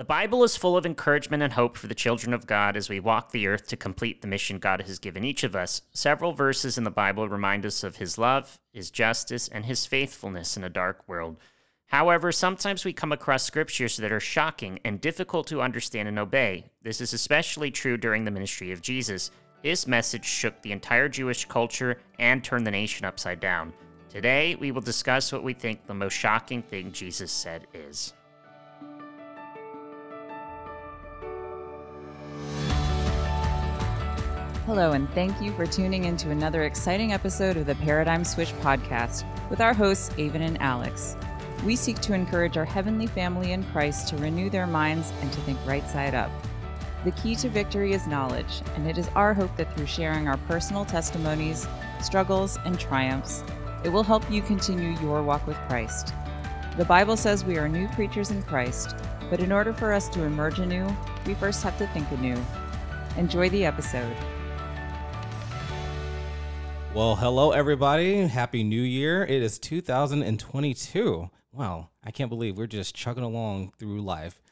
The Bible is full of encouragement and hope for the children of God as we walk the earth to complete the mission God has given each of us. Several verses in the Bible remind us of His love, His justice, and His faithfulness in a dark world. However, sometimes we come across scriptures that are shocking and difficult to understand and obey. This is especially true during the ministry of Jesus. His message shook the entire Jewish culture and turned the nation upside down. Today, we will discuss what we think the most shocking thing Jesus said is. Hello, and thank you for tuning in to another exciting episode of the Paradigm Switch podcast with our hosts, Avon and Alex. We seek to encourage our heavenly family in Christ to renew their minds and to think right side up. The key to victory is knowledge, and it is our hope that through sharing our personal testimonies, struggles, and triumphs, it will help you continue your walk with Christ. The Bible says we are new creatures in Christ, but in order for us to emerge anew, we first have to think anew. Enjoy the episode. Well, hello everybody. Happy New Year. It is 2022. Wow, I can't believe we're just chugging along through life.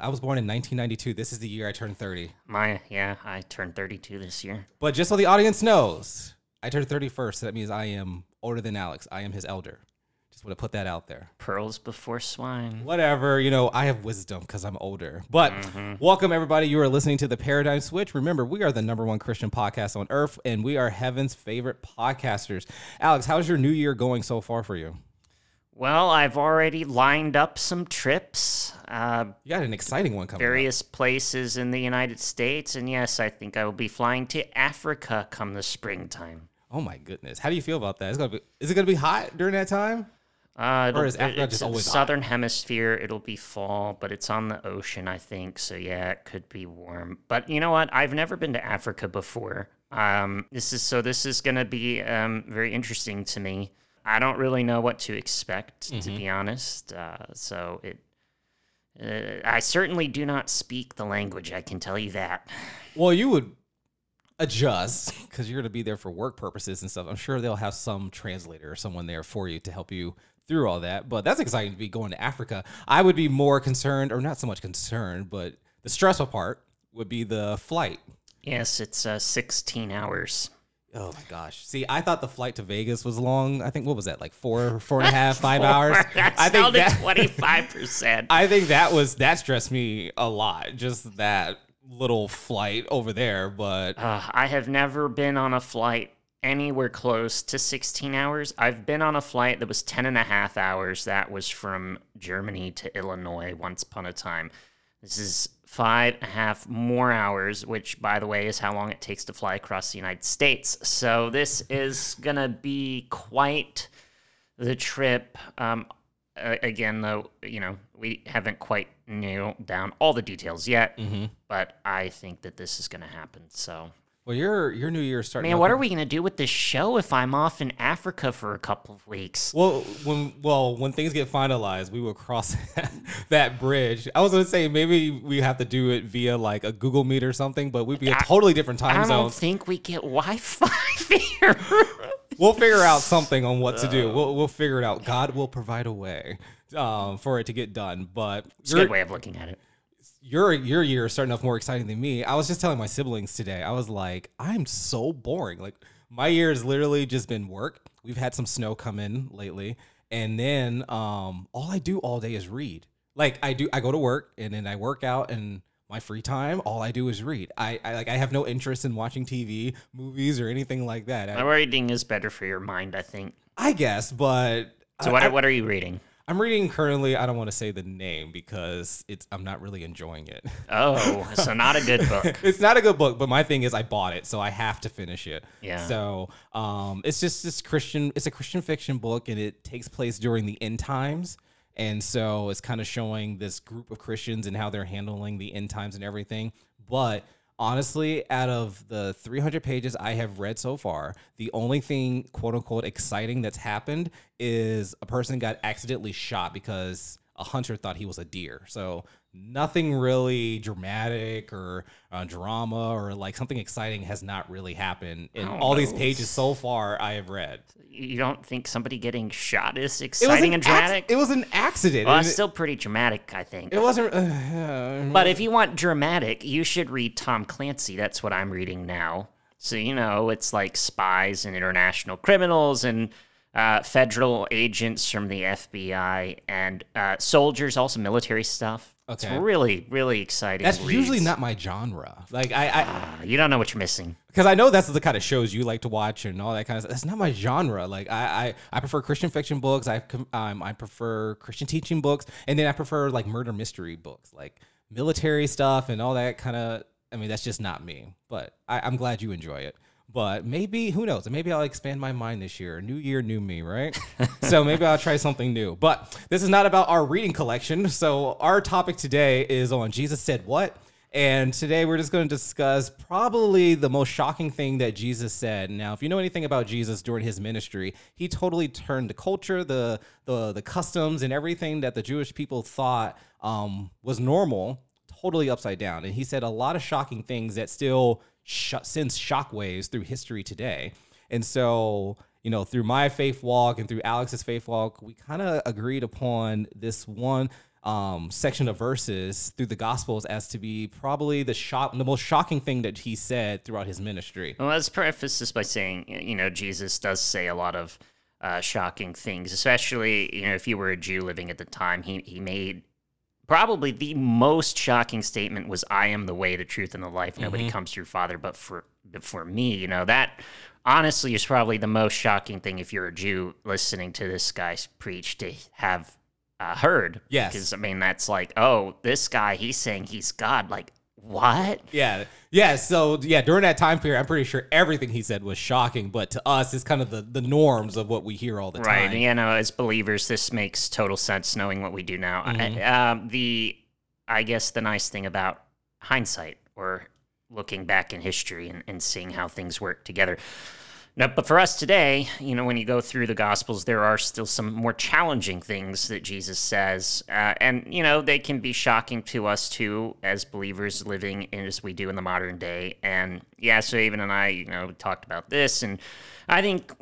I, was born in 1992. This is the year I turned 30. My, yeah, I turned 32 this year. But just so the audience knows, I turned 31st. So that means I am older than Alex. I am his elder. Just want to put that out there. Pearls before swine. Whatever, you know, I have wisdom because I'm older. But welcome, everybody. You are listening to the Paradigm Switch. Remember, we are the number one Christian podcast on earth, and we are heaven's favorite podcasters. Alex, how's your new year going so far for you? Well, I've already lined up some trips, uh, You got an exciting one coming. up. various places in the United States, and yes, I think I will be flying to Africa come the springtime. Oh my goodness, how do you feel about that? It's gonna be, is it going to be hot during that time? Uh, it'll- is Africa just always hot? southern hemisphere? It'll be fall, but it's on the ocean, I think. So yeah, it could be warm. But you know what? I've never been to Africa before. Um, this is so. This is gonna be um, very interesting to me. I don't really know what to expect, to Mm-hmm. be honest. Uh, so it. Uh, I certainly do not speak the language. I can tell you that. Well, you would adjust because you're going to be there for work purposes and stuff. I'm sure they'll have some translator or someone there for you to help you through all that. But that's exciting to be going to Africa. I would be more concerned, or not so much concerned, but the stressful part would be the flight. Yes, it's uh, 16 hours. Oh my gosh! See, I thought the flight to Vegas was long. I think what was that, like four, four and a half, five hours? That I think sounded that 25 percent. I think that was that stressed me a lot. Just that little flight over there, but Uh, I have never been on a flight anywhere close to 16 hours. I've been on a flight that was 10 and a half hours. That was from Germany to Illinois once upon a time. This is five and a half more hours, which, by the way, is how long it takes to fly across the United States. So this is going to be quite the trip. Um, again, though, you know, we haven't quite nailed down all the details yet, but I think that this is going to happen. So, well, your your New Year's starting. man, what are we going to do with this show if I'm off in Africa for a couple of weeks? Well, when well when things get finalized, we will cross that bridge. I was gonna say maybe we have to do it via like a Google Meet or something, but we'd be a I- totally different time zone. I don't think we get Wi-Fi here. We'll figure out something on what to do. We'll we'll figure it out. God will provide a way um, for it to get done. But It's a good way of looking at it. Your your year is starting off more exciting than me. I was just telling my siblings today. I was like, I'm so boring. Like my year has literally just been work. We've had some snow come in lately, and then um, all I do all day is read. Like I do, I go to work and then I work out and my free time, all I do is read. I, I like I have no interest in watching TV, movies, or anything like that. I, Reading is better for your mind, I think. I guess, but So, I- what I- what are you reading? I'm reading currently. I don't want to say the name because it's I'm not really enjoying it. Oh, so not a good book. it's not a good book, but my thing is I bought it, so I have to finish it. Yeah. So um, it's just this Christian. It's a Christian fiction book, and it takes place during the end times. And so it's kind of showing this group of Christians and how they're handling the end times and everything. But honestly, out of the 300 pages I have read so far, the only thing, quote unquote, exciting that's happened is a person got accidentally shot because a hunter thought he was a deer. So nothing really dramatic or uh, drama or like something exciting has not really happened in don't all these pages so far I have read. You don't think somebody getting shot is exciting an and dramatic? it was an accident. well, it's still pretty dramatic, I think. it wasn't. Uh, But if you want dramatic, you should read Tom Clancy. That's what I'm reading now. So, you know, it's like spies and international criminals and uh, federal agents from the FBI and uh, soldiers, also military stuff. Okay. It's really, really exciting. that's usually not my genre. Like I, I Uh, you don't know what you're missing. because I know that's the kind of shows you like to watch and all that kind of stuff. That's not my genre. Like I, I, I prefer Christian fiction books. I, um, I prefer Christian teaching books, and then I prefer like murder mystery books, like military stuff and all that kind of. I mean, that's just not me. But I, I'm glad you enjoy it. But maybe who knows? Maybe I'll expand my mind this year. New year, new me, right? so maybe I'll try something new. But this is not about our reading collection. So our topic today is on Jesus said what. And today we're just going to discuss probably the most shocking thing that Jesus said. Now, if you know anything about Jesus during his ministry, he totally turned the culture, the the the customs, and everything that the Jewish people thought um, was normal totally upside down. And he said a lot of shocking things that still sh- sends shockwaves through history today. And so, you know, through my faith walk and through Alex's faith walk, we kind of agreed upon this one um, section of verses through the Gospels as to be probably the shock, the most shocking thing that he said throughout his ministry. Well, let's preface this by saying, you know, Jesus does say a lot of uh, shocking things, especially, you know, if you were a Jew living at the time, he, he made probably the most shocking statement was, I am the way, the truth, and the life. Nobody comes through Father but for, for me. You know, that honestly is probably the most shocking thing if you're a Jew listening to this guy preach to have uh, heard. Yes. Because, I mean, that's like, oh, this guy, he's saying he's God. Like, what? Yeah, yeah. So yeah, during that time period, I'm pretty sure everything he said was shocking, but to us, it's kind of the the norms of what we hear all the Right. time. Right. You know, as believers, this makes total sense knowing what we do now. I- um, the, I guess, the nice thing about hindsight or looking back in history and, and seeing how things work together. No, but for us today, you know, when you go through the Gospels, there are still some more challenging things that Jesus says. Uh, and, you know, they can be shocking to us too, as believers living in, as we do in the modern day. And yeah, so even and I, you know, talked about this. And I think,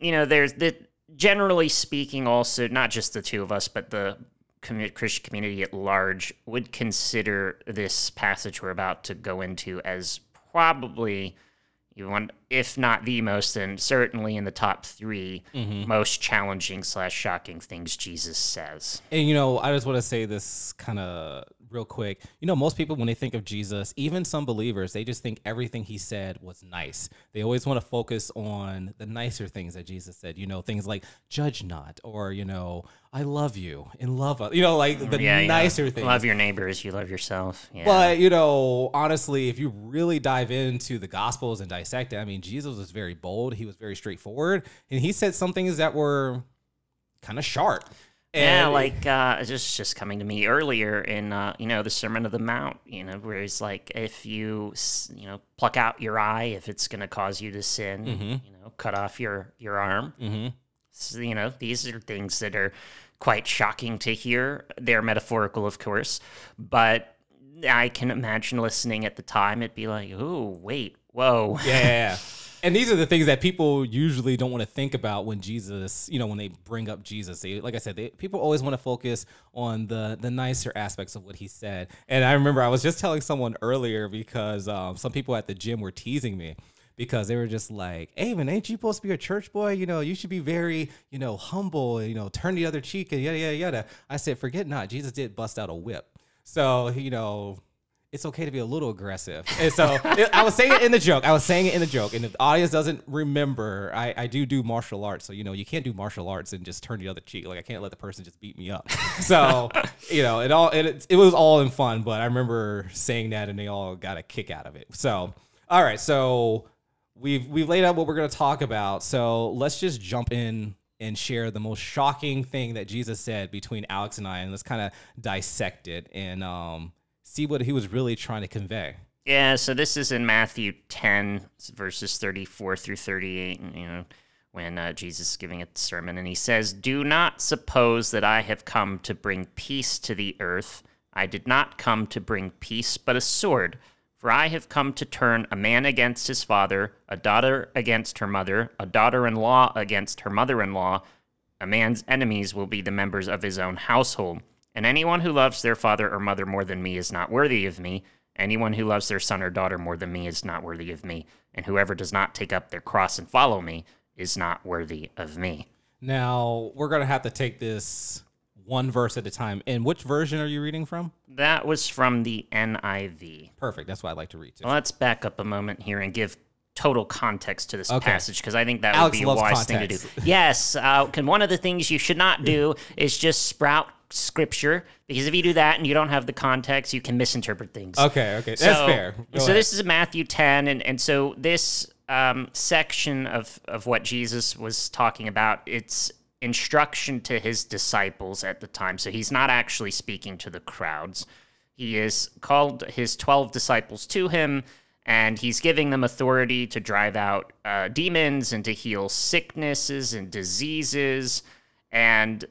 you know, there's the, generally speaking, also, not just the two of us, but the Christian community at large would consider this passage we're about to go into as probably want, if not the most, and certainly in the top 3 mm-hmm. most challenging slash shocking things Jesus says. And you know, I just want to say this kind of real quick. You know, most people when they think of Jesus, even some believers, they just think everything he said was nice. They always want to focus on the nicer things that Jesus said. You know, things like "judge not" or you know, "I love you" and love. You know, like the Yeah, yeah. nicer things. Love your neighbors, you love yourself. Yeah. But you know, honestly, if you really dive into the Gospels and dissect it, I mean, Jesus was very bold. He was very straightforward, and he said some things that were kind of sharp. Yeah, like uh, it's just just coming to me earlier in uh, you know the Sermon of the Mount, you know, where he's like, if you you know pluck out your eye, if it's going to cause you to sin, you know, cut off your your arm. Mhm. So, you know, these are things that are quite shocking to hear. They're metaphorical, of course, but I can imagine listening at the time, it'd be like, oh, wait, whoa, yeah, yeah, yeah. And these are the things that people usually don't want to think about when Jesus, you know, when they bring up Jesus. They, like I said, they, people always want to focus on the the nicer aspects of what he said. And I remember I was just telling someone earlier because um, some people at the gym were teasing me because they were just like, "Hey, man, ain't you supposed to be a church boy? You know, you should be very, you know, humble. You know, turn the other cheek and yada yada yada." I said, "Forget not. Jesus did bust out a whip, so you know." It's okay to be a little aggressive. And so it, I was saying it in the joke. I was saying it in the joke. And if the audience doesn't remember, I, I do do martial arts. So, you know, you can't do martial arts and just turn the other cheek. Like I can't let the person just beat me up. So, you know, it all, it, it was all in fun, but I remember saying that and they all got a kick out of it. So, all right. So we've, we've laid out what we're going to talk about. So let's just jump in and share the most shocking thing that Jesus said between Alex and I. And let's kind of dissect it and, um, see what he was really trying to convey. Yeah, so this is in Matthew 10, verses 34 through 38. You know, when uh, Jesus is giving a sermon, and he says, Do not suppose that I have come to bring peace to the earth. I did not come to bring peace, but a sword. For I have come to turn a man against his father, a daughter against her mother, a daughter in law against her mother in law. A man's enemies will be the members of his own household. And anyone who loves their father or mother more than me is not worthy of me. Anyone who loves their son or daughter more than me is not worthy of me. And whoever does not take up their cross and follow me is not worthy of me. Now we're gonna have to take this one verse at a time. And which version are you reading from? That was from the NIV. Perfect. That's what I'd like to read too. Well, let's back up a moment here and give total context to this Okay. passage because I think that Alex would be a wise thing to do. Yes, uh, can one of the things you should not do is just sprout scripture because if you do that and you don't have the context, you can misinterpret things. Okay, okay, that's So- fair. Go so ahead. this is Matthew 10, and, and so this um, section of, of what Jesus was talking about, it's instruction to his disciples at the time. So he's not actually speaking to the crowds. He is called his 12 disciples to him, and he's giving them authority to drive out uh, demons and to heal sicknesses and diseases. And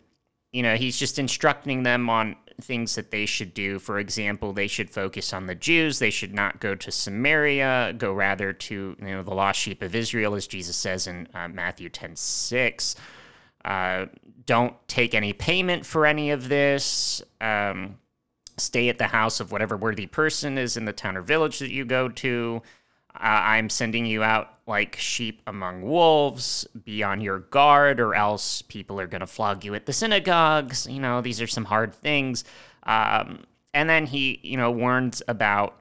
you know, he's just instructing them on things that they should do. For example, they should focus on the Jews. They should not go to Samaria, go rather to, you know, the lost sheep of Israel, as Jesus says in uh, Matthew 10 6. Uh, don't take any payment for any of this. Um, stay at the house of whatever worthy person is in the town or village that you go to. Uh, I'm sending you out like sheep among wolves. Be on your guard, or else people are going to flog you at the synagogues. You know, these are some hard things. Um, and then he, you know, warns about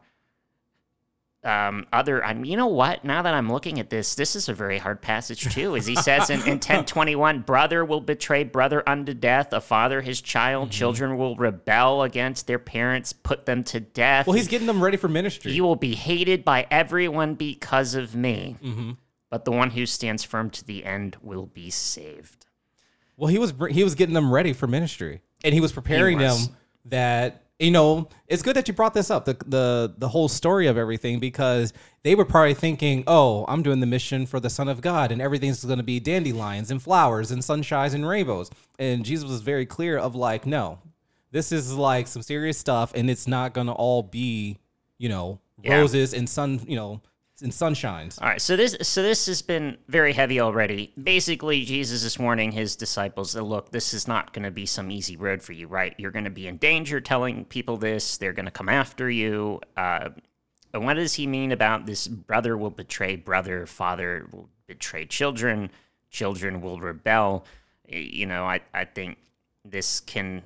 um, other. I mean, you know what? Now that I'm looking at this, this is a very hard passage too. As he says in, in 1021, brother will betray brother unto death, a father his child, children will rebel against their parents, put them to death. well, he's getting them ready for ministry. You will be hated by everyone because of me. Mm-hmm. But the one who stands firm to the end will be saved. Well, he was he was getting them ready for ministry, and he was preparing was. them that you know it's good that you brought this up the the the whole story of everything because they were probably thinking, oh, I'm doing the mission for the Son of God, and everything's going to be dandelions and flowers and sunshines and rainbows, and Jesus was very clear of like, no, this is like some serious stuff, and it's not going to all be you know Yeah. roses and sun you know and sunshines. All right, so this so this has been very heavy already. Basically, Jesus is warning his disciples that look, this is not going to be some easy road for you, right? You're going to be in danger telling people this. They're going to come after you. Uh, and what does he mean about this? Brother will betray brother, father will betray children, children will rebel. You know, I I think this can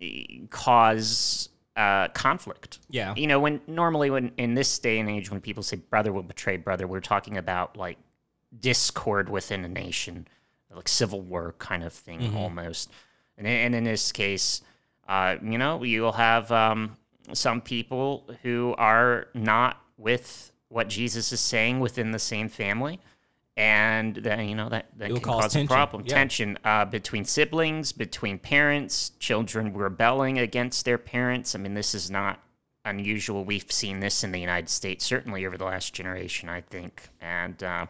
eh, cause uh, conflict. Yeah. you know when normally when in this day and age when people say brother will betray brother we're talking about like discord within a nation like civil war kind of thing almost. And, in- and in this case uh, you know you'll have um, some people who are not with what jesus is saying within the same family and then you know that, that It'll can cause cause a problem. Yeah. tension uh, between siblings between parents. Children rebelling against their parents. I mean this is not unusual. We've seen this in the united states certainly over the last generation i think. And uh,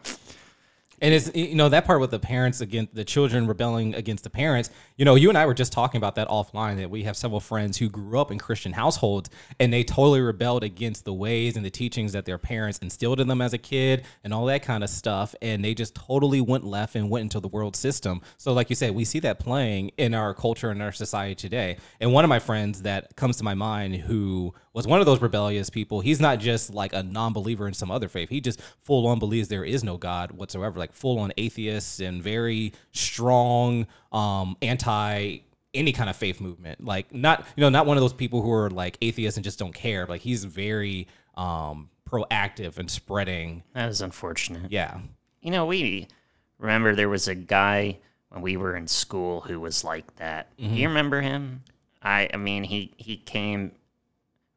And it's you know that part with the parents against the children rebelling against the parents. You know, you and I were just talking about that offline. That we have several friends who grew up in Christian households, and they totally rebelled against the ways and the teachings that their parents instilled in them as a kid, and all that kind of stuff. And they just totally went left and went into the world system. So, like you said, we see that playing in our culture and our society today. And one of my friends that comes to my mind who was one of those rebellious people. He's not just like a non-believer in some other faith. He just full on believes there is no God whatsoever. Like full on atheist and very strong um anti any kind of faith movement. Like not you know not one of those people who are like atheists and just don't care. Like he's very um proactive and spreading. that is unfortunate Yeah. you know we remember there was a guy when we were in school who was like that do you remember him i i mean he he came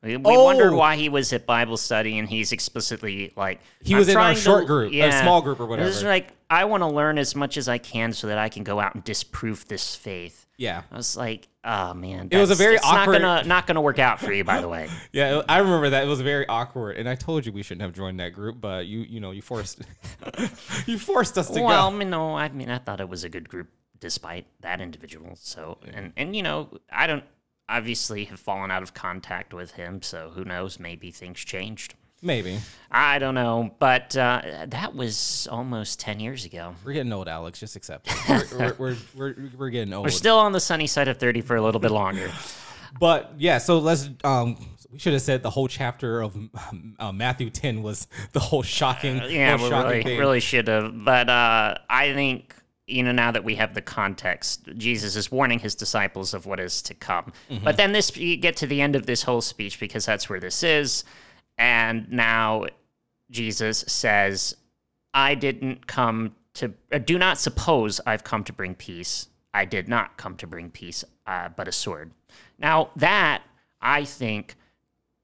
We, we Oh! wondered why he was at Bible study, and he's explicitly like He "I'm was in our trying to- short group, a small group or whatever." like I want to learn as much as I can so that I can go out and disprove this faith. Yeah. I was like, oh man, It was a very awkward- Not gonna not gonna work out for you, by the way. Yeah, I remember that. It was very awkward, and I told you we shouldn't have joined that group, but you, you know, you forced, you forced us to well, go. you know, I mean, I thought it was a good group despite that individual. So, and and you know, I don't obviously have fallen out of contact with him. So who knows? Maybe things changed. Maybe I don't know, but uh, that was almost ten years ago. we're getting old, Alex. Just accept it. We're, we're, we're, we're, we're getting old. We're still on the sunny side of thirty for a little bit longer. But yeah, so let's. Um, we should have said the whole chapter of uh, Matthew ten was the whole shocking. yeah, whole we shocking really, thing. really should have. But uh, I think you know now that we have the context, Jesus is warning his disciples of what is to come. Mm-hmm. But then this, you get to the end of this whole speech because that's where this is, and now Jesus says, "I didn't come to. Uh, do not suppose I've come to bring peace. I did not come to bring peace, uh, but a sword." Now that I think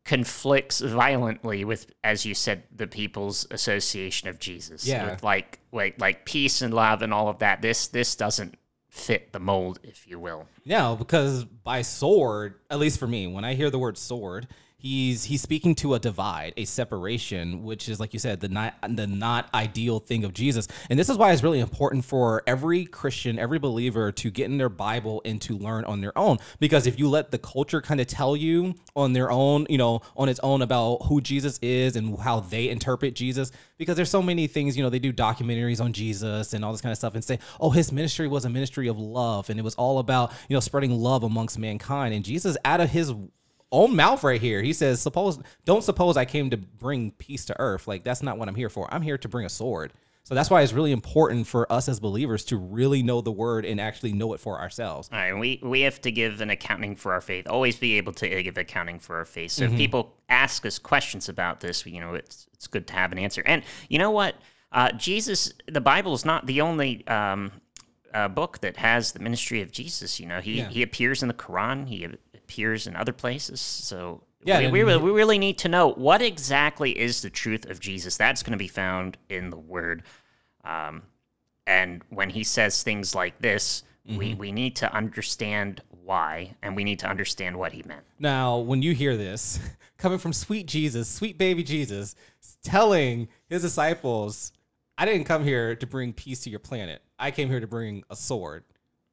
conflicts violently with, as you said, the People's Association of Jesus. Yeah. With like like like peace and love and all of that. This this doesn't fit the mold, if you will. No, because by sword, at least for me, when I hear the word sword, he's he's speaking to a divide, a separation, which is like you said, the not the not ideal thing of Jesus. And this is why it's really important for every Christian, every believer to get in their Bible and to learn on their own. Because if you let the culture kind of tell you on their own, you know, on its own about who Jesus is and how they interpret Jesus, because there's so many things, you know, they do documentaries on Jesus and all this kind of stuff and say, oh, his ministry was a ministry of love and it was all about, you know, spreading love amongst mankind. And Jesus, out of his own mouth right here, he says, suppose, don't suppose I came to bring peace to earth. Like, that's not what I'm here for. I'm here to bring a sword. So that's why it's really important for us as believers to really know the word and actually know it for ourselves. All right, we we have to give an accounting for our faith. Always be able to give accounting for our faith. So Mm-hmm. if people ask us questions about this, you know, it's it's good to have an answer. And you know what? Uh, Jesus, the Bible is not the only um, uh, book that has the ministry of Jesus. You know, he Yeah. he appears in the Quran. He appears in other places. So Yeah, we, we, really, we really need to know what exactly is the truth of Jesus. That's going to be found in the Word. Um, and when he says things like this, Mm-hmm. we, we need to understand why and we need to understand what he meant. Now, when you hear this coming from sweet Jesus, sweet baby Jesus, telling his disciples, I didn't come here to bring peace to your planet. I came here to bring a sword.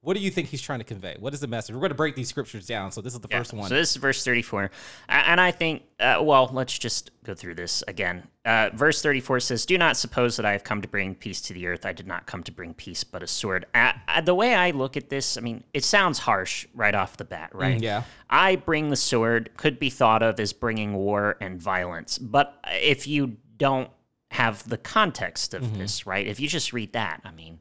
What do you think he's trying to convey? What is the message? We're going to break these scriptures down. So this is the first one. So this is verse 34. And I think, uh, well, let's just go through this again. Uh, verse 34 says, Do not suppose that I have come to bring peace to the earth. I did not come to bring peace, but a sword. Uh, the way I look at this, I mean, it sounds harsh right off the bat, right? Mm, yeah. I bring the sword could be thought of as bringing war and violence. But if you don't have the context Mm-hmm. of this, right? If you just read that, I mean,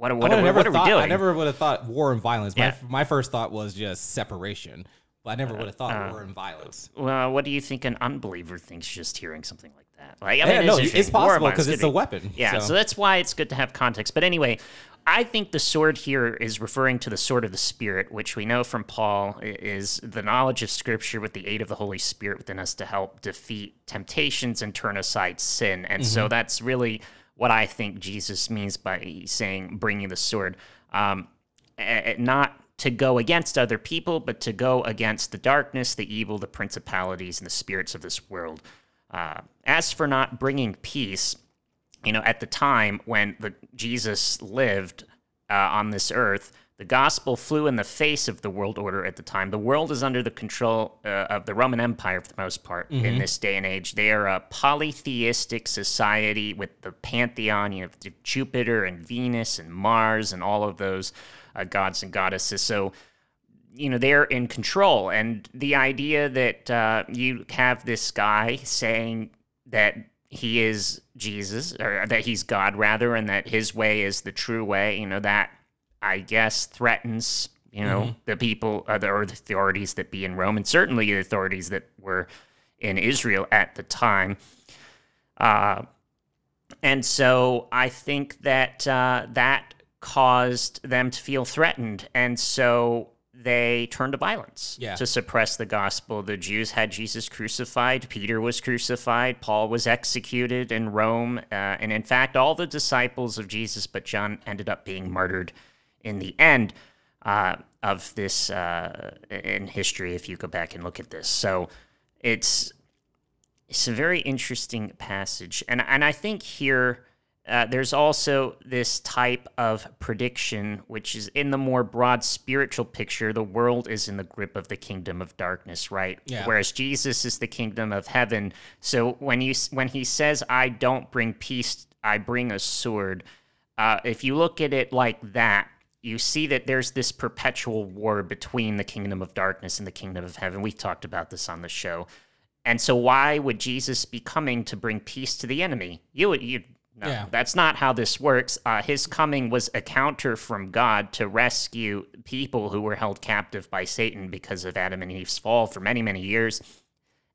what, I what, what, never what are we doing? I never would have thought war and violence. My, Yeah. my first thought was just separation, but I never would have thought uh, war and violence. Well, what do you think an unbeliever thinks just hearing something like that? Like, I Yeah, mean, no, it's, it's possible because it's a weapon. Yeah, so. that's why it's good to have context. But anyway, I think the sword here is referring to the sword of the Spirit, which we know from Paul is the knowledge of Scripture with the aid of the Holy Spirit within us to help defeat temptations and turn aside sin. And so that's really what I think Jesus means by saying bringing the sword. Um, a- a- not to go against other people, but to go against the darkness, the evil, the principalities, and the spirits of this world. Uh, as for not bringing peace, you know, at the time when the Jesus lived uh, on this earth, the gospel flew in the face of the world order at the time. The world is under the control uh, of the Roman Empire for the most part in this day and age. They are a polytheistic society with the pantheon, you know, Jupiter and Venus and Mars and all of those uh, gods and goddesses. So you know they're in control and the idea that uh, you have this guy saying that he is jesus or that he's god rather and that his way is the true way you know that i guess threatens you know the people uh, the, or the authorities that be in rome and certainly the authorities that were in israel at the time uh, and so I think that uh, that caused them to feel threatened. And so they turned to violence Yeah. to suppress the gospel. The Jews had Jesus crucified, Peter was crucified, Paul was executed in Rome, uh, and in fact, all the disciples of Jesus but John ended up being martyred in the end uh, of this uh, in history. If you go back and look at this, so it's it's a very interesting passage, and and I think here uh, there's also this type of prediction, which is in the more broad spiritual picture. The world is in the grip of the kingdom of darkness, right? Yeah. Whereas Jesus is the kingdom of heaven. So when you when he says, "I don't bring peace, I bring a sword," uh, if you look at it like that, you see that there's this perpetual war between the kingdom of darkness and the kingdom of heaven. We've talked about this on the show. And so, why would Jesus be coming to bring peace to the enemy? You would, you, no, Yeah. that's not how this works. Uh, his coming was a counter from God to rescue people who were held captive by Satan because of Adam and Eve's fall for many, many years.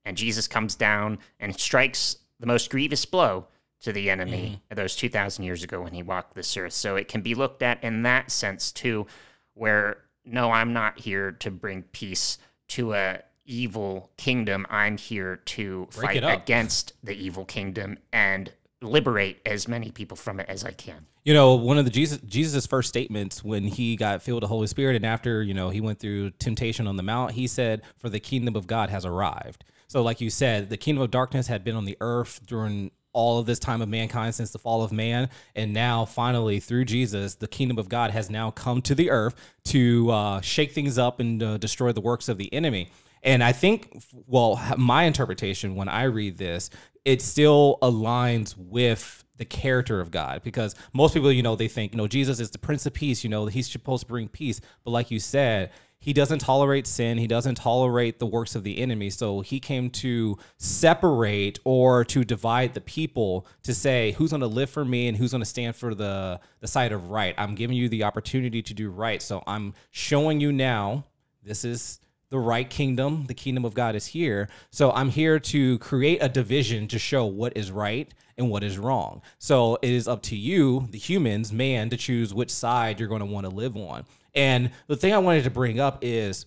And Jesus comes down and strikes the most grievous blow to the enemy mm. those 2,000 years ago when he walked this earth. So it can be looked at in that sense too, where no, I'm not here to bring peace to a evil kingdom. I'm here to Break fight against the evil kingdom and liberate as many people from it as I can. You know, one of the Jesus Jesus' first statements when he got filled with the Holy Spirit and after, you know, he went through temptation on the mount, he said, For the kingdom of God has arrived. So, like you said, the kingdom of darkness had been on the earth during all of this time of mankind since the fall of man. And now, finally, through Jesus, the kingdom of God has now come to the earth to uh, shake things up and uh, destroy the works of the enemy. And I think, well, my interpretation when I read this, it still aligns with the character of God because most people, you know, they think, you know, Jesus is the Prince of Peace, you know, he's supposed to bring peace. But like you said, he doesn't tolerate sin, he doesn't tolerate the works of the enemy. So he came to separate or to divide the people to say who's going to live for me and who's going to stand for the the side of right. I'm giving you the opportunity to do right. So I'm showing you now this is the right kingdom. The kingdom of God is here. So I'm here to create a division to show what is right and what is wrong. So it is up to you, the humans, man, to choose which side you're going to want to live on. And the thing I wanted to bring up is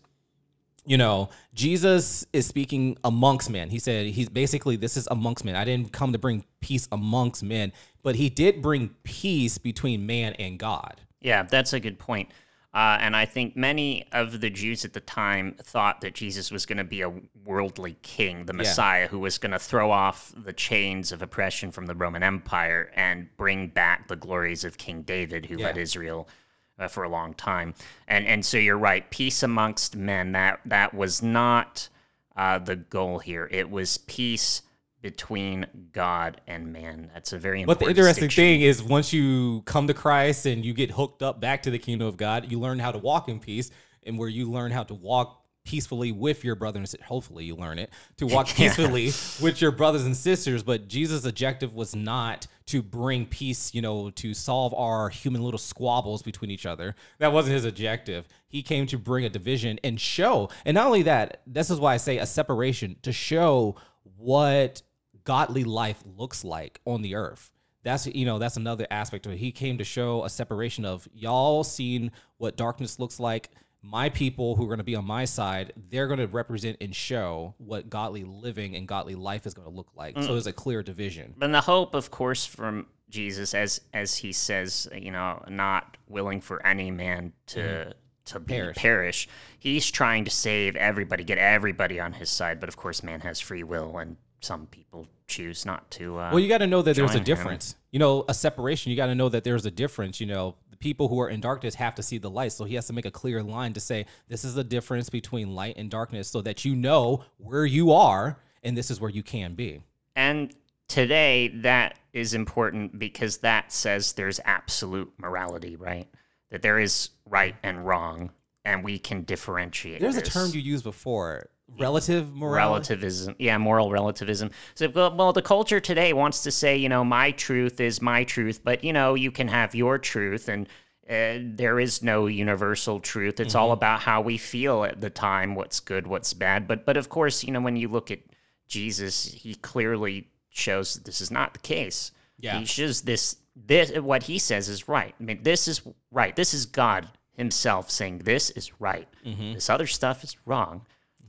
you know, Jesus is speaking amongst men. He said he's basically this is amongst men. I didn't come to bring peace amongst men, but he did bring peace between man and God. Yeah, that's a good point. Uh, and I think many of the Jews at the time thought that Jesus was going to be a worldly king, the Messiah, who was going to throw off the chains of oppression from the Roman Empire and bring back the glories of King David, who led Israel uh, for a long time. And and so you're right, peace amongst men. That that was not uh, the goal here. It was peace between God and man. That's a very important. But the interesting thing is once you come to Christ and you get hooked up back to the kingdom of God, you learn how to walk in peace and where you learn how to walk peacefully with your brothers and sisters. Hopefully you learn it to walk peacefully with your brothers and sisters. But Jesus' objective was not to bring peace, you know, to solve our human little squabbles between each other. That wasn't his objective. He came to bring a division and show. And not only that, this is why I say a separation to show what godly life looks like on the earth. That's you know that's another aspect of it. He came to show a separation of y'all seen what darkness looks like. My people who are going to be on my side, they're going to represent and show what godly living and godly life is going to look like. So there's a clear division. And the hope, of course, from Jesus, as as he says, you know, not willing for any man to to be Perish. perish. He's trying to save everybody, get everybody on his side. But of course, man has free will, and some people choose not to. Uh, Well, you got to know that there's a join him. difference. You know, a separation. You got to know that there's a difference. You know, people who are in darkness have to see the light. So he has to make a clear line to say this is the difference between light and darkness, so that you know where you are and this is where you can be. And today, that is important because that says there's absolute morality, right? That there is right and wrong, and we can differentiate. There's a term you used before, relative morality. relativism. Yeah moral relativism. So well, the culture today wants to say you know my truth is my truth but you know you can have your truth and uh, there is no universal truth. It's Mm-hmm. all about how we feel at the time what's good what's bad. But but of course you know when you look at jesus he clearly shows that this is not the case. Yeah. he shows this this what he says is right. I mean this is right. This is god himself saying, This is right, this other stuff is wrong.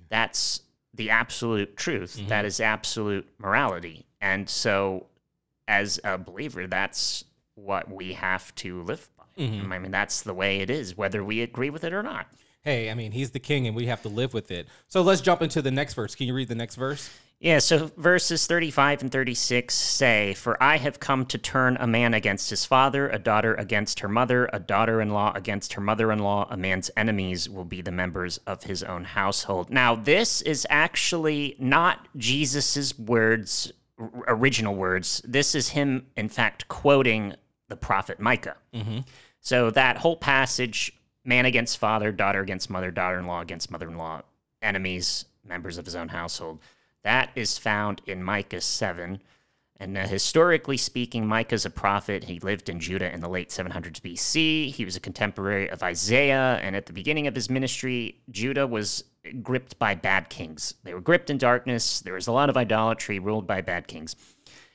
That's the absolute truth. Mm-hmm. That is absolute morality. And so, as a believer, that's what we have to live by. Mm-hmm. I mean, that's the way it is, whether we agree with it or not. Hey, I mean, he's the king and we have to live with it. So let's jump into the next verse. Can you read the next verse? Yeah, so verses 35 and 36 say, For I have come to turn a man against his father, a daughter against her mother, a daughter in law against her mother in law. A man's enemies will be the members of his own household. Now, this is actually not Jesus's words, original words. This is him, in fact, quoting the prophet Micah. Mm-hmm. So that whole passage man against father, daughter against mother, daughter in law against mother in law, enemies, members of his own household. That is found in Micah 7. And uh, historically speaking, Micah's a prophet. He lived in Judah in the late 700s BC. He was a contemporary of Isaiah. And at the beginning of his ministry, Judah was gripped by bad kings. They were gripped in darkness. There was a lot of idolatry ruled by bad kings.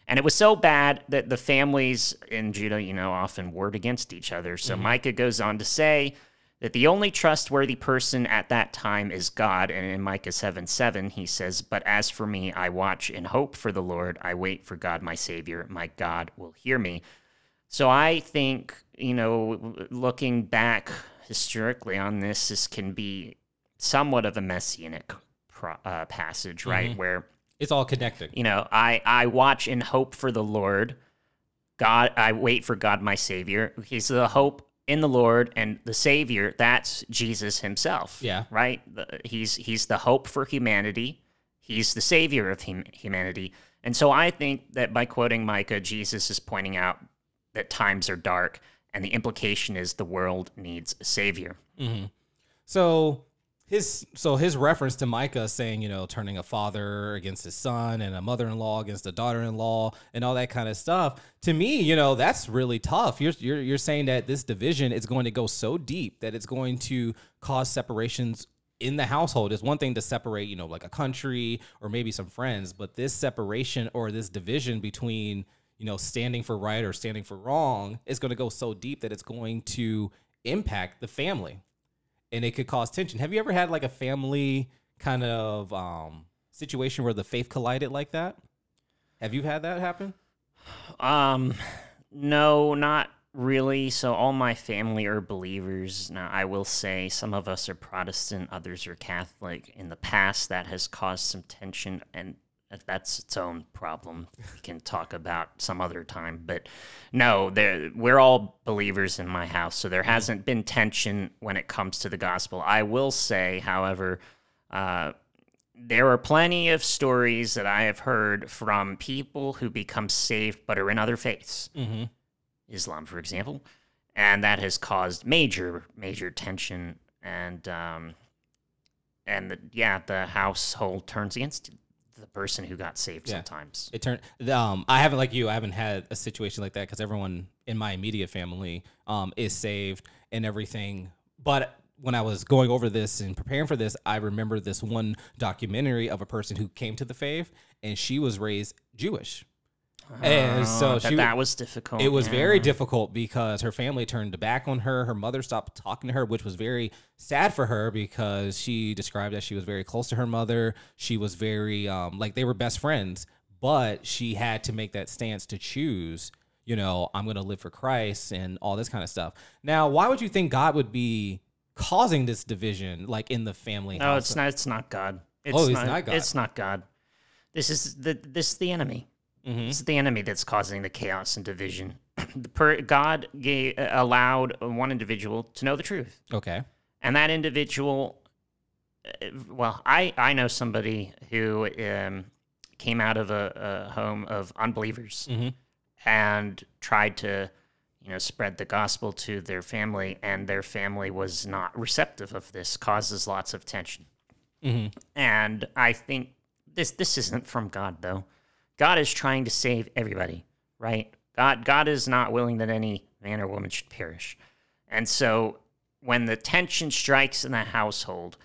And it was so bad that the families in Judah, you know, often warred against each other. So Micah goes on to say that the only trustworthy person at that time is God. And in Micah 7 7, he says, But as for me, I watch and hope for the Lord. I wait for God, my Savior. My God will hear me. So I think, you know, looking back historically on this, this can be somewhat of a messianic pro- uh, passage, right? Where It's all connected. you know i i watch and hope for the lord god i wait for god my savior he's the hope in the lord and the savior that's jesus himself Yeah. right? He's he's the hope for humanity. He's the savior of hum- humanity. And so i think that by quoting micah jesus is pointing out that times are dark and the implication is the world needs a savior. Mm-hmm. So his so his reference to Micah saying, you know, turning a father against his son and a mother-in-law against a daughter-in-law and all that kind of stuff. To me, you know, that's really tough. You're you're you're saying that this division is going to go so deep that it's going to cause separations in the household. It's one thing to separate, you know, like a country or maybe some friends, but this separation or this division between, you know, standing for right or standing for wrong is going to go so deep that it's going to impact the family and it could cause tension. Have you ever had like a family kind of um, situation where the faith collided like that? Have you had that happen? Um, no, not really. So all my family are believers. Now, I will say some of us are Protestant, others are Catholic. In the past, that has caused some tension, and that's its own problem. We can talk about some other time. But no, we're all believers in my house, so there hasn't been tension when it comes to the gospel. I will say, however. Uh, there are plenty of stories that I have heard from people who become saved but are in other faiths, Mm-hmm. Islam, for example, and that has caused major, major tension and um, and the, yeah, the household turns against the person who got saved. Yeah. Sometimes, It turned. Um, I haven't like you. I haven't had a situation like that because everyone in my immediate family um, is saved and everything. But when I was going over this and preparing for this, I remember this one documentary of a person who came to the faith and she was raised Jewish. And so Oh, she that, that was difficult. It was very difficult because her family turned back on her. Her mother stopped talking to her, which was very sad for her because she described that she was very close to her mother. She was very um, like they were best friends, but she had to make that stance to choose. You know, I'm going to live for Christ and all this kind of stuff. Now, why would you think God would be causing this division, like in the family? No, it's not. It's not God. It's Oh, it's not God. It's not God. This is the this is the enemy. Mhm. This is the enemy that's causing the chaos and division. per, God gave, allowed one individual to know the truth, Okay. and that individual. uh, Well, I I know somebody who um, came out of a, a home of unbelievers Mhm. and tried to you know spread the gospel to their family and their family was not receptive of this causes lots of tension hmm and i think this this isn't from god though god is trying to save everybody right god god is not willing that any man or woman should perish and so when the tension strikes in the household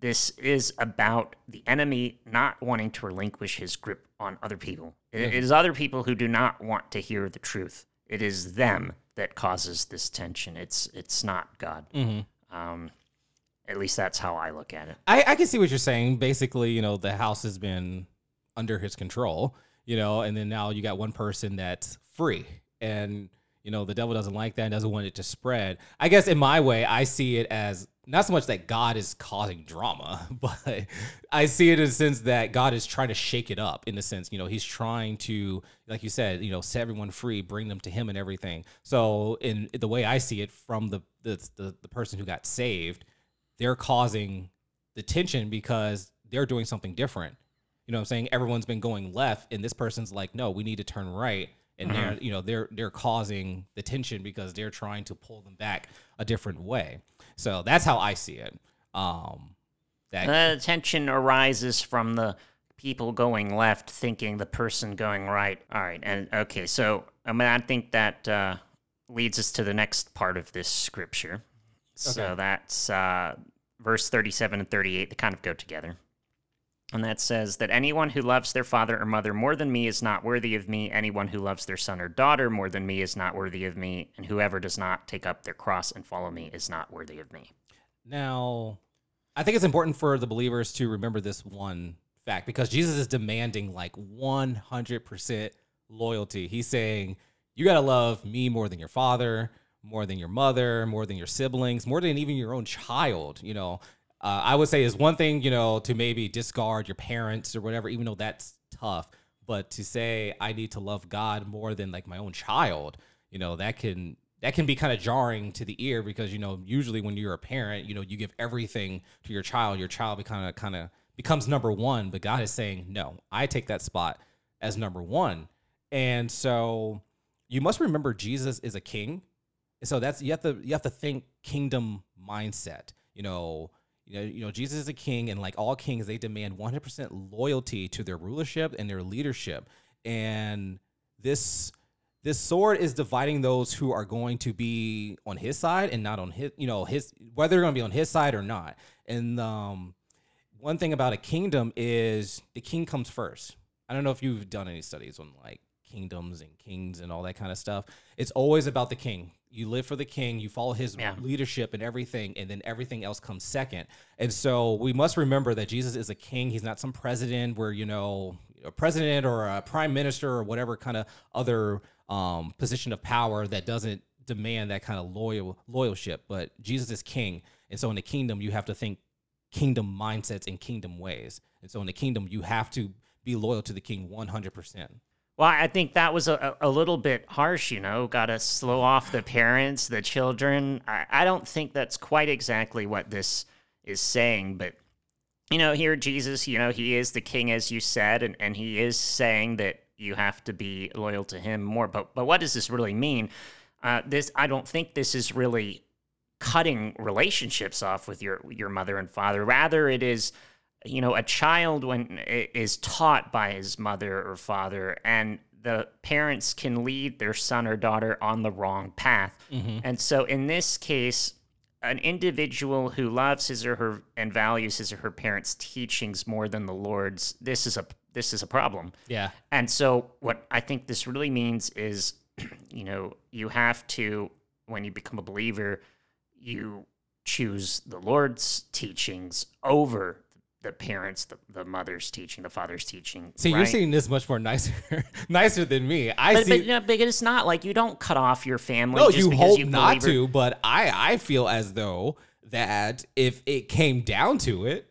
this is about the enemy not wanting to relinquish his grip on other people. It- is other people who do not want to hear the truth. It is them that causes this tension. It's it's not God. hmm Um, at least that's how I look at it. I, I can see what you're saying. Basically, you know, the house has been under his control, you know, and then now you got one person that's free. And, you know, the devil doesn't like that and doesn't want it to spread. I guess in my way, I see it as not so much that God is causing drama, but I see it in the sense that God is trying to shake it up in the sense, you know, he's trying to, like you said, you know, set everyone free, bring them to him and everything. So in the way I see it from the the, the, the person who got saved, they're causing the tension because they're doing something different. You know what I'm saying? Everyone's been going left and this person's like, no, we need to turn right. And Mm-hmm. they're, you know, they're they're causing the tension because they're trying to pull them back a different way. So that's how I see it. Um that The tension arises from the people going left thinking the person going right. All right, and okay, so I mean, I think that uh, leads us to the next part of this scripture. So that's uh, verse 37 and 38. They kind of go together. That says that anyone who loves their father or mother more than me is not worthy of me. Anyone who loves their son or daughter more than me is not worthy of me. And whoever does not take up their cross and follow me is not worthy of me. Now, I think it's important for the believers to remember this one fact because Jesus is demanding like 100% loyalty. He's saying, You got to love me more than your father, more than your mother, more than your siblings, more than even your own child. You know, uh, I would say is one thing, you know, to maybe discard your parents or whatever, even though that's tough. But to say I need to love God more than like my own child, you know, that can that can be kind of jarring to the ear because you know usually when you're a parent, you know, you give everything to your child. Your child kind of kind of becomes number one, but God is saying no. I take that spot as number one, and so you must remember Jesus is a king. And so that's you have to you have to think kingdom mindset. You know, you know, you know, Jesus is a king, and like all kings, they demand 100% loyalty to their rulership and their leadership. And this this sword is dividing those who are going to be on his side and not on his, you know, his whether they're going to be on his side or not. And um, one thing about a kingdom is the king comes first. I don't know if you've done any studies on like kingdoms and kings and all that kind of stuff. It's always about the king. You live for the king, you follow his Yeah. leadership and everything, and then everything else comes second. And so we must remember that Jesus is a king. He's not some president where, you know, a president or a prime minister or whatever kind of other um, position of power that doesn't demand that kind of loyal loyalship. But Jesus is king. And so in the kingdom, you have to think kingdom mindsets and kingdom ways. And so in the kingdom, you have to be loyal to the king 100%. Well, I think that was a, a little bit harsh, you know. Got to slow off the parents, the children. I, I don't think that's quite exactly what this is saying, but you know, here Jesus, you know, he is the king, as you said, and, and he is saying that you have to be loyal to him more. But but what does this really mean? Uh, this I don't think this is really cutting relationships off with your your mother and father. Rather, it is you know a child when is taught by his mother or father and the parents can lead their son or daughter on the wrong path. Mm-hmm. And so in this case an individual who loves his or her and values his or her parents teachings more than the lord's this is a this is a problem. Yeah. and so, what I think this really means is, you know, you have to, when you become a believer, you choose the Lord's teachings over the parents, the, the mother's teaching, the father's teaching. See, you're seeing this much more nicer, nicer than me. I But, see. but, but it's not like you don't cut off your family. no, just you hope you not to, but I, I feel as though that if it came down to it,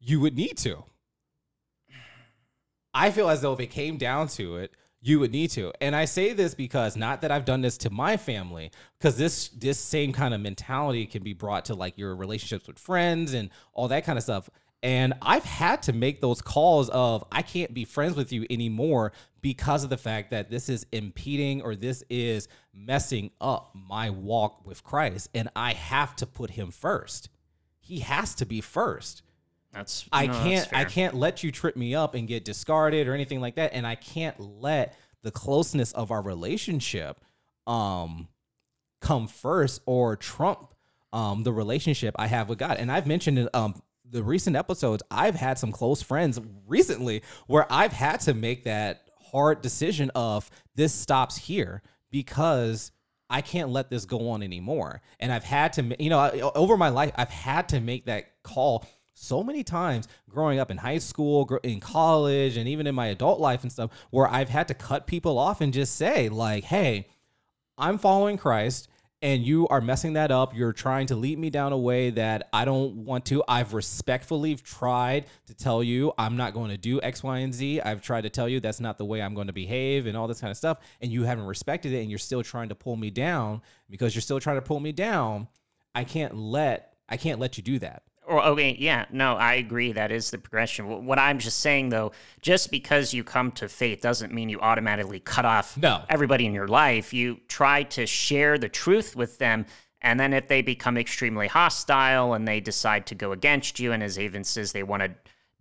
you would need to. I feel as though if it came down to it, you would need to. And I say this because not that I've done this to my family, because this this same kind of mentality can be brought to like your relationships with friends and all that kind of stuff. And I've had to make those calls of I can't be friends with you anymore because of the fact that this is impeding or this is messing up my walk with Christ. And I have to put him first. He has to be first. That's I no, can't I fair. can't let you trip me up and get discarded or anything like that and I can't let the closeness of our relationship um come first or trump um the relationship I have with God. And I've mentioned um the recent episodes I've had some close friends recently where I've had to make that hard decision of this stops here because I can't let this go on anymore. And I've had to, you know, over my life, I've had to make that call so many times growing up in high school, in college, and even in my adult life and stuff, where I've had to cut people off and just say, like, hey, I'm following Christ and you are messing that up. You're trying to lead me down a way that I don't want to. I've respectfully tried to tell you I'm not going to do X, Y, and Z. I've tried to tell you that's not the way I'm going to behave and all this kind of stuff. And you haven't respected it and you're still trying to pull me down because you're still trying to pull me down. I can't let I can't let you do that. Or okay, yeah, no, I agree. That is the progression. What I'm just saying, though, just because you come to faith doesn't mean you automatically cut off no. everybody in your life. You try to share the truth with them, and then if they become extremely hostile and they decide to go against you, and as Avon says, they want to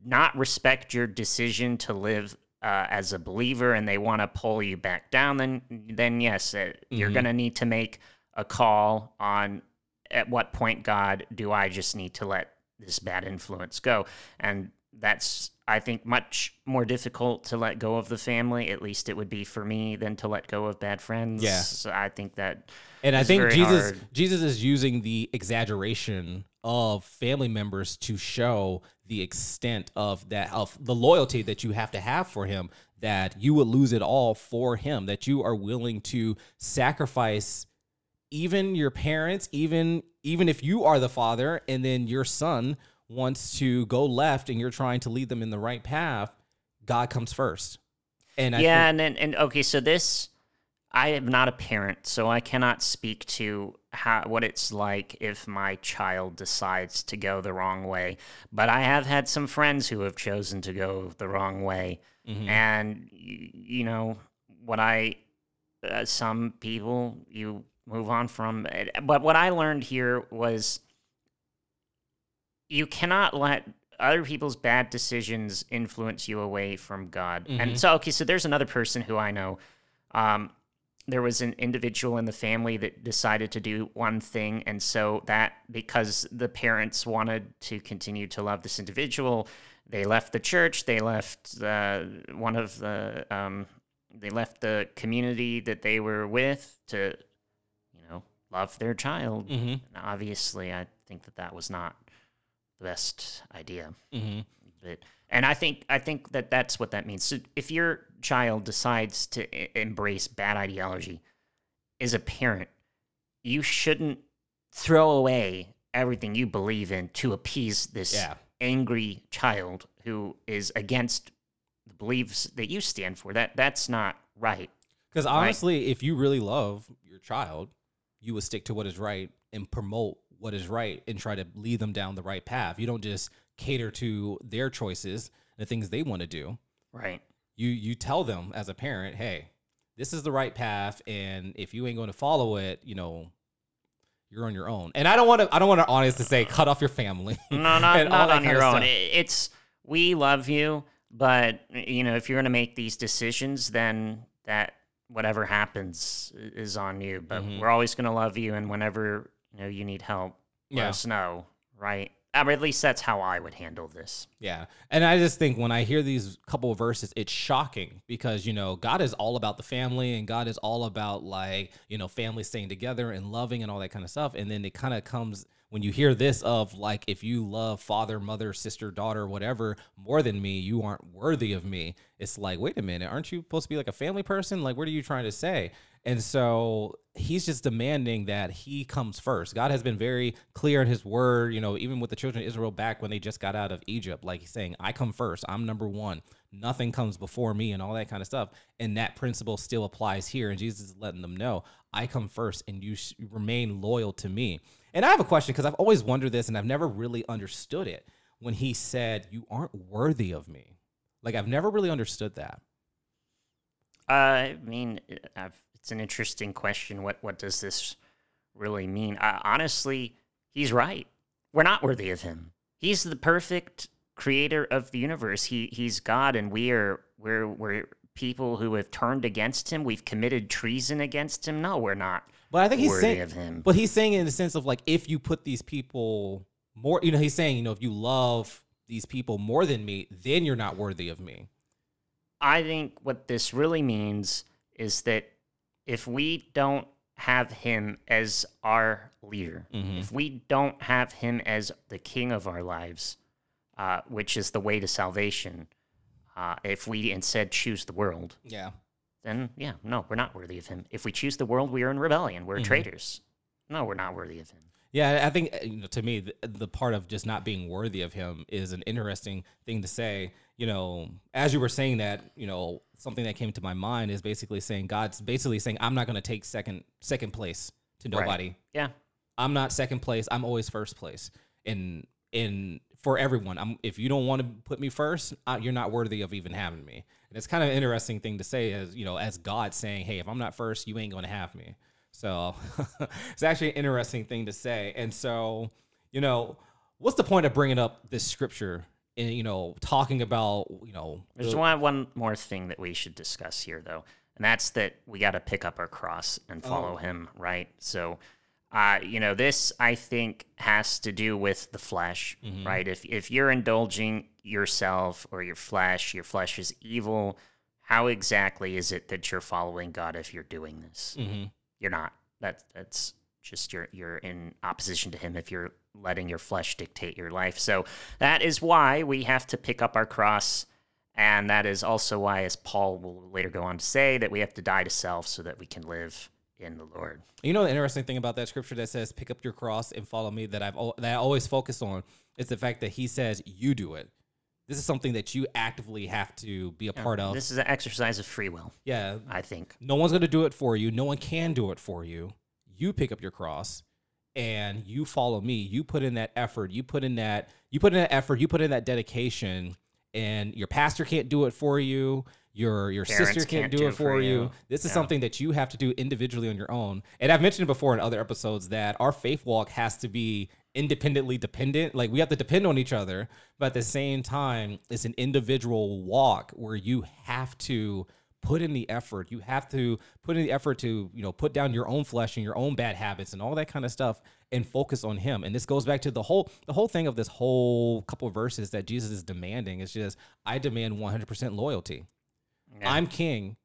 not respect your decision to live uh, as a believer, and they want to pull you back down, then then yes, uh, mm-hmm. you're going to need to make a call on at what point, God, do I just need to let this bad influence go. And that's I think much more difficult to let go of the family. At least it would be for me than to let go of bad friends. Yeah, so I think that, and I think Jesus hard. Jesus is using the exaggeration of family members to show the extent of that of the loyalty that you have to have for him. That you would lose it all for him. That you are willing to sacrifice even your parents, even even if you are the father and then your son wants to go left and you're trying to lead them in the right path, God comes first. And I yeah, think- and, and and okay, so this I am not a parent, so I cannot speak to how what it's like if my child decides to go the wrong way. But I have had some friends who have chosen to go the wrong way, mm-hmm. and you, you know what I. Uh, some people you move on from it. But what I learned here was you cannot let other people's bad decisions influence you away from God. Mm-hmm. And so, okay, so there's another person who I know. Um, there was an individual in the family that decided to do one thing. And so that because the parents wanted to continue to love this individual, they left the church, they left uh, one of the, um, they left the community that they were with to love their child. Mm-hmm. obviously, I think that that was not the best idea. Mm-hmm. But and I think I think that that's what that means. So if your child decides to I- embrace bad ideology, as a parent, you shouldn't throw away everything you believe in to appease this yeah. angry child who is against the beliefs that you stand for. That that's not right. Because honestly, right? if you really love your child, you would stick to what is right and promote what is right and try to lead them down the right path. You don't just cater to their choices, the things they want to do. Right. You you tell them as a parent, hey, this is the right path, and if you ain't going to follow it, you know, you're on your own. And I don't want to I don't want to say cut off your family. No, not not on your own. It's we love you, but you know, if you're going to make these decisions, then that whatever happens is on you. But mm-hmm. we're always going to love you, and whenever you know you need help, let yeah. us know, right? At least that's how I would handle this. Yeah. And I just think when I hear these couple of verses, it's shocking because, you know, God is all about the family and God is all about like, you know, family staying together and loving and all that kind of stuff. And then it kind of comes when you hear this of like if you love father mother sister daughter whatever more than me you aren't worthy of me it's like wait a minute aren't you supposed to be like a family person like what are you trying to say and so he's just demanding that he comes first. God has been very clear in his word, you know, even with the children of Israel back when they just got out of Egypt, like he's saying, I come first. I'm number one. Nothing comes before me and all that kind of stuff. And that principle still applies here. And Jesus is letting them know, I come first and you remain loyal to me. And I have a question because I've always wondered this and I've never really understood it when he said, You aren't worthy of me. Like, I've never really understood that. I mean, I've, it's an interesting question. What, what does this really mean? Uh, honestly, he's right. We're not worthy of him. He's the perfect creator of the universe. He he's God, and we are we're we're people who have turned against him. We've committed treason against him. No, we're not. But I think he's saying, of him. But he's saying in the sense of like, if you put these people more, you know, he's saying, you know, if you love these people more than me, then you're not worthy of me. I think what this really means is that if we don't have him as our leader, Mhm. if we don't have him as the king of our lives, uh, which is the way to salvation, uh, if we instead choose the world, Yeah. Then yeah, no, we're not worthy of him. If we choose the world, we are in rebellion. We're Mhm. traitors. No, we're not worthy of him. Yeah, I think uh, you know, to me, the, the part of just not being worthy of him is an interesting thing to say. You know, as you were saying that, you know, something that came to my mind is basically saying God's basically saying I'm not going to take second second place to Right. nobody. Yeah. I'm not second place. I'm always first place. And in for everyone, I'm if you don't want to put me first, uh, you're not worthy of even having me. And it's kind of an interesting thing to say as you know, as God saying, "Hey, if I'm not first, you ain't going to have me." So it's actually an interesting thing to say. And so, you know, what's the point of bringing up this scripture and you know talking about you know There's the- one one more thing that we should discuss here, though, and that's that we got to pick up our cross and oh. follow Oh. Him, right? So, uh, you know, this I think has to do with the flesh, Mhm. right? If if you're indulging yourself or your flesh, your flesh is evil. How exactly is it that you're following God if you're doing this? Mhm. You're not. That that's just you're you're in opposition to him if you're letting your flesh dictate your life. So that is why we have to pick up our cross and that is also why as Paul will later go on to say that we have to die to self so that we can live in the Lord. You know the interesting thing about that scripture that says "pick up your cross and follow me" that I've that I always focus on is the fact that he says you do it. This is something that you actively have to be a part of. This is an exercise of free will, yeah, I think. no one's going to do it for you. No one can do it for you. You pick up your cross and you follow me. You put in that effort. You put in that you put in that effort. You put in that dedication and your pastor can't do it for you. Your your Parents sister can't, can't do, do it for you. you. This is something that you have to do individually on your own. And I've mentioned it before in other episodes that our faith walk has to be independently dependent. Like we have to depend on each other, but at the same time, it's an individual walk where you have to put in the effort. You have to put in the effort to, you know, put down your own flesh and your own bad habits and all that kind of stuff and focus on him. And this goes back to the whole the whole thing of this whole couple of verses that Jesus is demanding is just I demand 100% loyalty. Yeah. I'm king,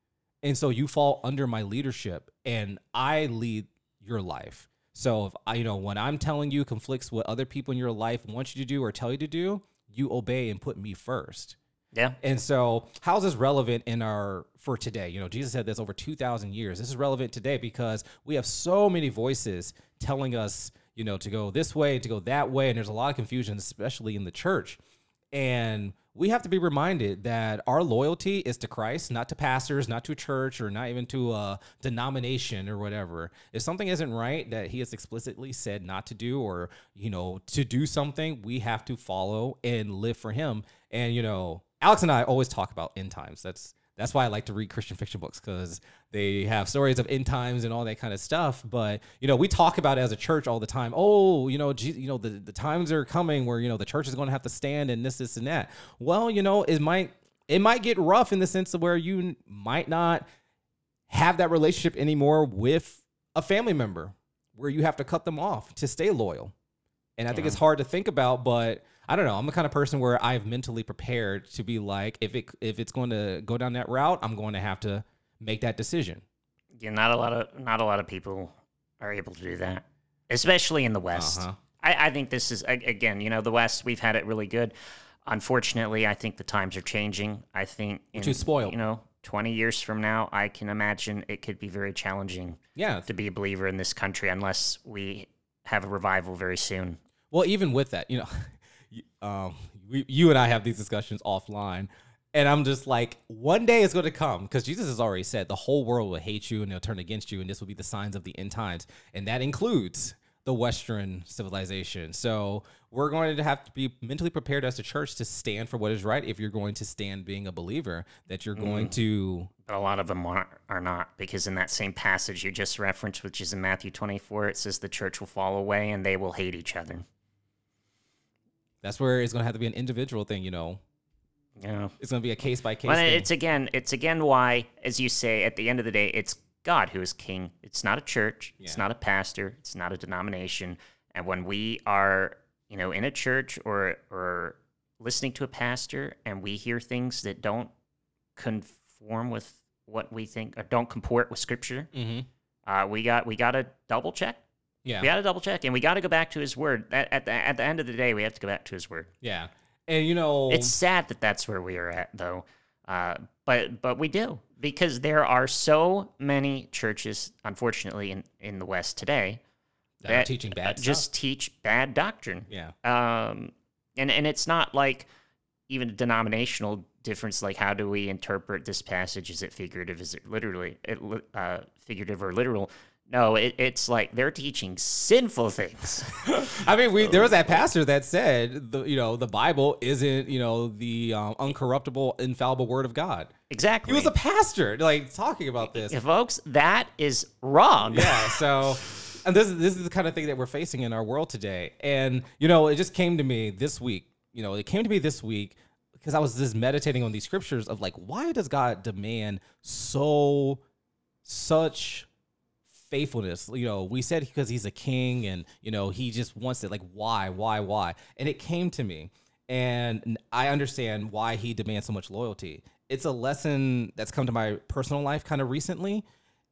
and so you fall under my leadership, and I lead your life. So if I, you know, when I'm telling you conflicts what other people in your life want you to do or tell you to do, you obey and put me first. yeah. And so, how is this relevant in our for today? You know, Jesus said this over 2,000 years. This is relevant today because we have so many voices telling us, you know, to go this way, to go that way. And there's a lot of confusion, especially in the church. And we have to be reminded that our loyalty is to Christ, not to pastors, not to church, or not even to a denomination or whatever. If something isn't right that he has explicitly said not to do, or, you know, to do something, we have to follow and live for him. And, you know, Alex and I always talk about end times. That's that's why I like to read Christian fiction books because they have stories of end times and all that kind of stuff. But you know, we talk about it as a church all the time. Oh, you know, you know, the, the times are coming where you know the church is going to have to stand and this, this, and that. Well, you know, it might it might get rough in the sense of where you might not have that relationship anymore with a family member, where you have to cut them off to stay loyal. And I think it's hard to think about, but I don't know. I'm the kind of person where I've mentally prepared to be like, if it if it's going to go down that route, I'm going to have to make that decision. Yeah, not a lot of not a lot of people are able to do that, especially in the West. Uh-huh. I, I think this is again, you know, the West. We've had it really good. Unfortunately, I think the times are changing. I think in, Which is spoiled. You know, twenty years from now, I can imagine it could be very challenging Yeah. to be a believer in this country unless we have a revival very soon. Well, even with that, you know, um, we, you and I have these discussions offline, and I'm just like, one day it's going to come because Jesus has already said the whole world will hate you and they'll turn against you, and this will be the signs of the end times, and that includes the Western civilization. So we're going to have to be mentally prepared as a church to stand for what is right. If you're going to stand being a believer, that you're going to But a lot of them are, are not because in that same passage you just referenced, which is in Matthew 24, it says the church will fall away and they will hate each other. That's where it's going to have to be an individual thing. You know, know, it's going to be a case by case. Well, it's again, it's again why, as you say, at the end of the day, it's God who is king. It's not a church. It's not a pastor. It's not a denomination. And when we are, you know, in a church or or listening to a pastor, and we hear things that don't conform with what we think or don't comport with Scripture, hmm Uh, we got we got to double check. Yeah. We got to double check, and we got to go back to His word. At, at the at the end of the day, we have to go back to His word. Yeah. And you know, It's sad that that's where we are at, though. Uh, but but we do because there are so many churches, unfortunately, in in the West today that are teaching bad uh, just teach bad doctrine. Yeah. Um, and and it's not like even a denominational difference. Like, how do we interpret this passage? Is it figurative? Is it literally it, uh, figurative or literal? No, it, it's like they're teaching sinful things. I mean, we there was that pastor that said the you know the Bible isn't you know the um, uncorruptible, infallible word of God. exactly. He was a pastor, like talking about this. Folks, that is wrong. Yeah. So, and this is this is the kind of thing that we're facing in our world today. And you know, it just came to me this week. You know, it came to me this week because I was just meditating on these scriptures of like, why does God demand so such faithfulness? You know, we said because he's a king and you know he just wants it. Like, why, why, why? And it came to me, and I understand why he demands so much loyalty. It's a lesson that's come to my personal life kind of recently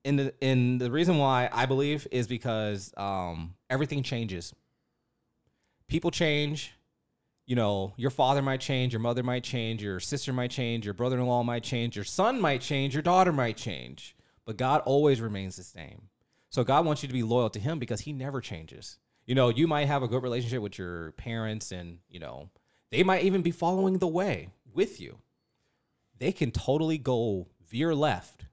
and the and the reason why I believe is because um, everything changes. People change. You know, your father might change, your mother might change, your sister might change, your brother-in-law might change, your son might change, your daughter might change, but God always remains the same. So God wants you to be loyal to Him because He never changes. You know, you might have a good relationship with your parents, and you know, they might even be following the way with you. They can totally go veer left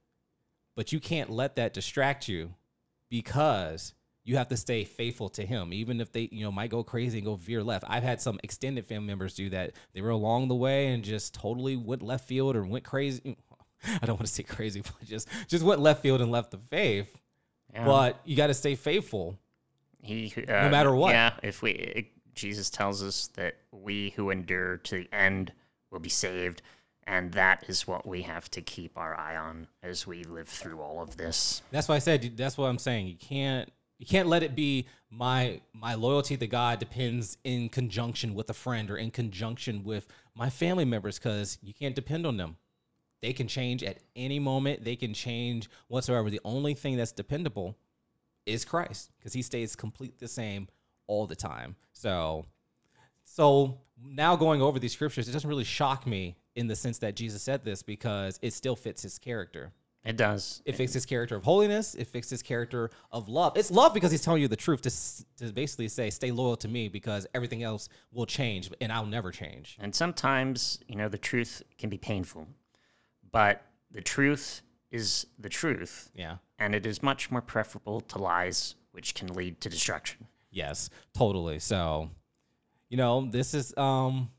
but you can't let that distract you because you have to stay faithful to him. Even if they you know might go crazy and go veer left. I've had some extended family members do that. They were along the way and just totally went left field or went crazy. I don't want to say crazy but just just went left field and left the faith Yeah. but you got to stay faithful He, uh, matter what. Yeah, if we, it, Jesus tells us that we who endure to the end will be saved, and that is what we have to keep our eye on as we live through all of this. That's why I said that's what I'm saying. You can't you can't let it be my my loyalty to God depends in conjunction with a friend or in conjunction with my family members because you can't depend on them. They can change at any moment. They can change whatsoever. The only thing that's dependable is Christ because he stays complete the same all the time. So so now going over these scriptures, it doesn't really shock me in the sense that Jesus said this because it still fits his character. It does. It fits his character of holiness. It fits his character of love. It's love because he's telling you the truth to, to basically say, stay loyal to me because everything else will change and I'll never change. And sometimes, you know, the truth can be painful, but the truth is the truth, Yeah. and it is much more preferable to lies, which can lead to destruction. Yes, totally. So, you know, this is um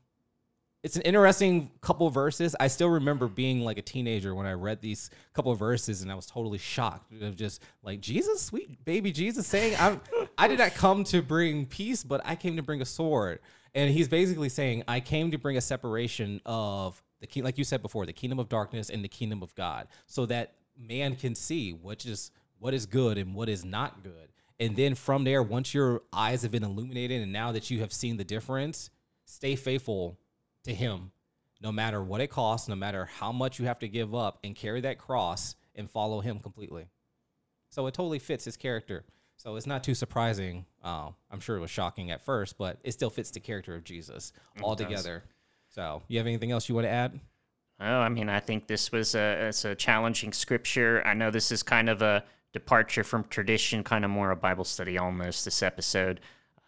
it's an interesting couple of verses. I still remember being like a teenager when I read these couple of verses and I was totally shocked of just like Jesus, sweet baby Jesus saying, I'm I did not come to bring peace, but I came to bring a sword. And he's basically saying, I came to bring a separation of the king, like you said before, the kingdom of darkness and the kingdom of God, so that man can see what is what is good and what is not good. And then from there, once your eyes have been illuminated and now that you have seen the difference, stay faithful to him no matter what it costs, no matter how much you have to give up, and carry that cross and follow him completely. So it totally fits his character. So it's not too surprising. Uh, I'm sure it was shocking at first, but it still fits the character of Jesus altogether. So, you have anything else you want to add? Oh, I mean, I think this was a it's a challenging scripture. I know this is kind of a departure from tradition, kind of more a Bible study almost. This episode,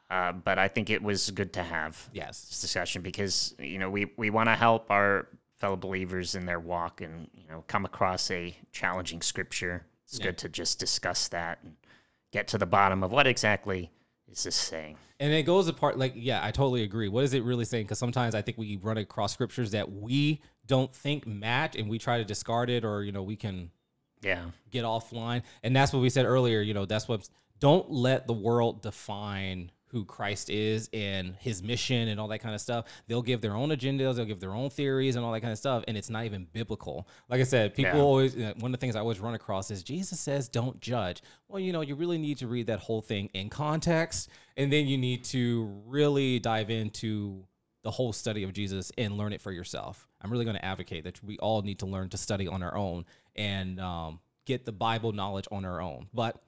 uh, but I think it was good to have Yes. this discussion because you know we we want to help our fellow believers in their walk and you know come across a challenging scripture. It's Yeah. good to just discuss that and get to the bottom of what exactly is this saying. And it goes apart. Like, yeah, I totally agree. What is it really saying? Because sometimes I think we run across scriptures that we don't think match, and we try to discard it, or you know, we can Yeah, get offline. And that's what we said earlier. You know, that's what. Don't let the world define who Christ is and his mission and all that kind of stuff. They'll give their own agendas, they'll give their own theories and all that kind of stuff, and it's not even biblical. Like I said, people Yeah. always uh, one of the things I always run across is Jesus says, "Don't judge." Well, you know, you really need to read that whole thing in context, and then you need to really dive into the whole study of Jesus and learn it for yourself. I'm really going to advocate that we all need to learn to study on our own and um, get the Bible knowledge on our own. But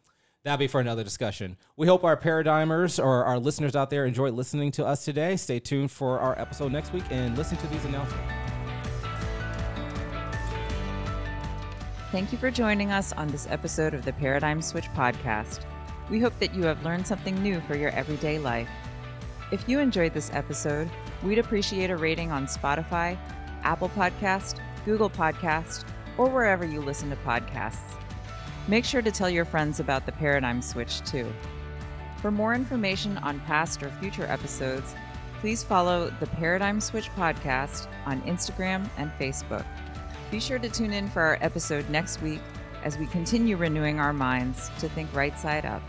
that'll be for another discussion. We hope our paradigmers or our listeners out there enjoyed listening to us today. Stay tuned for our episode next week and listen to these announcements. Thank you for joining us on this episode of the Paradigm Switch podcast. We hope that you have learned something new for your everyday life. If you enjoyed this episode, we'd appreciate a rating on Spotify, Apple Podcast, Google Podcast, or wherever you listen to podcasts. Make sure to tell your friends about the Paradigm Switch too. For more information on past or future episodes, please follow the Paradigm Switch podcast on Instagram and Facebook. Be sure to tune in for our episode next week as we continue renewing our minds to think right side up.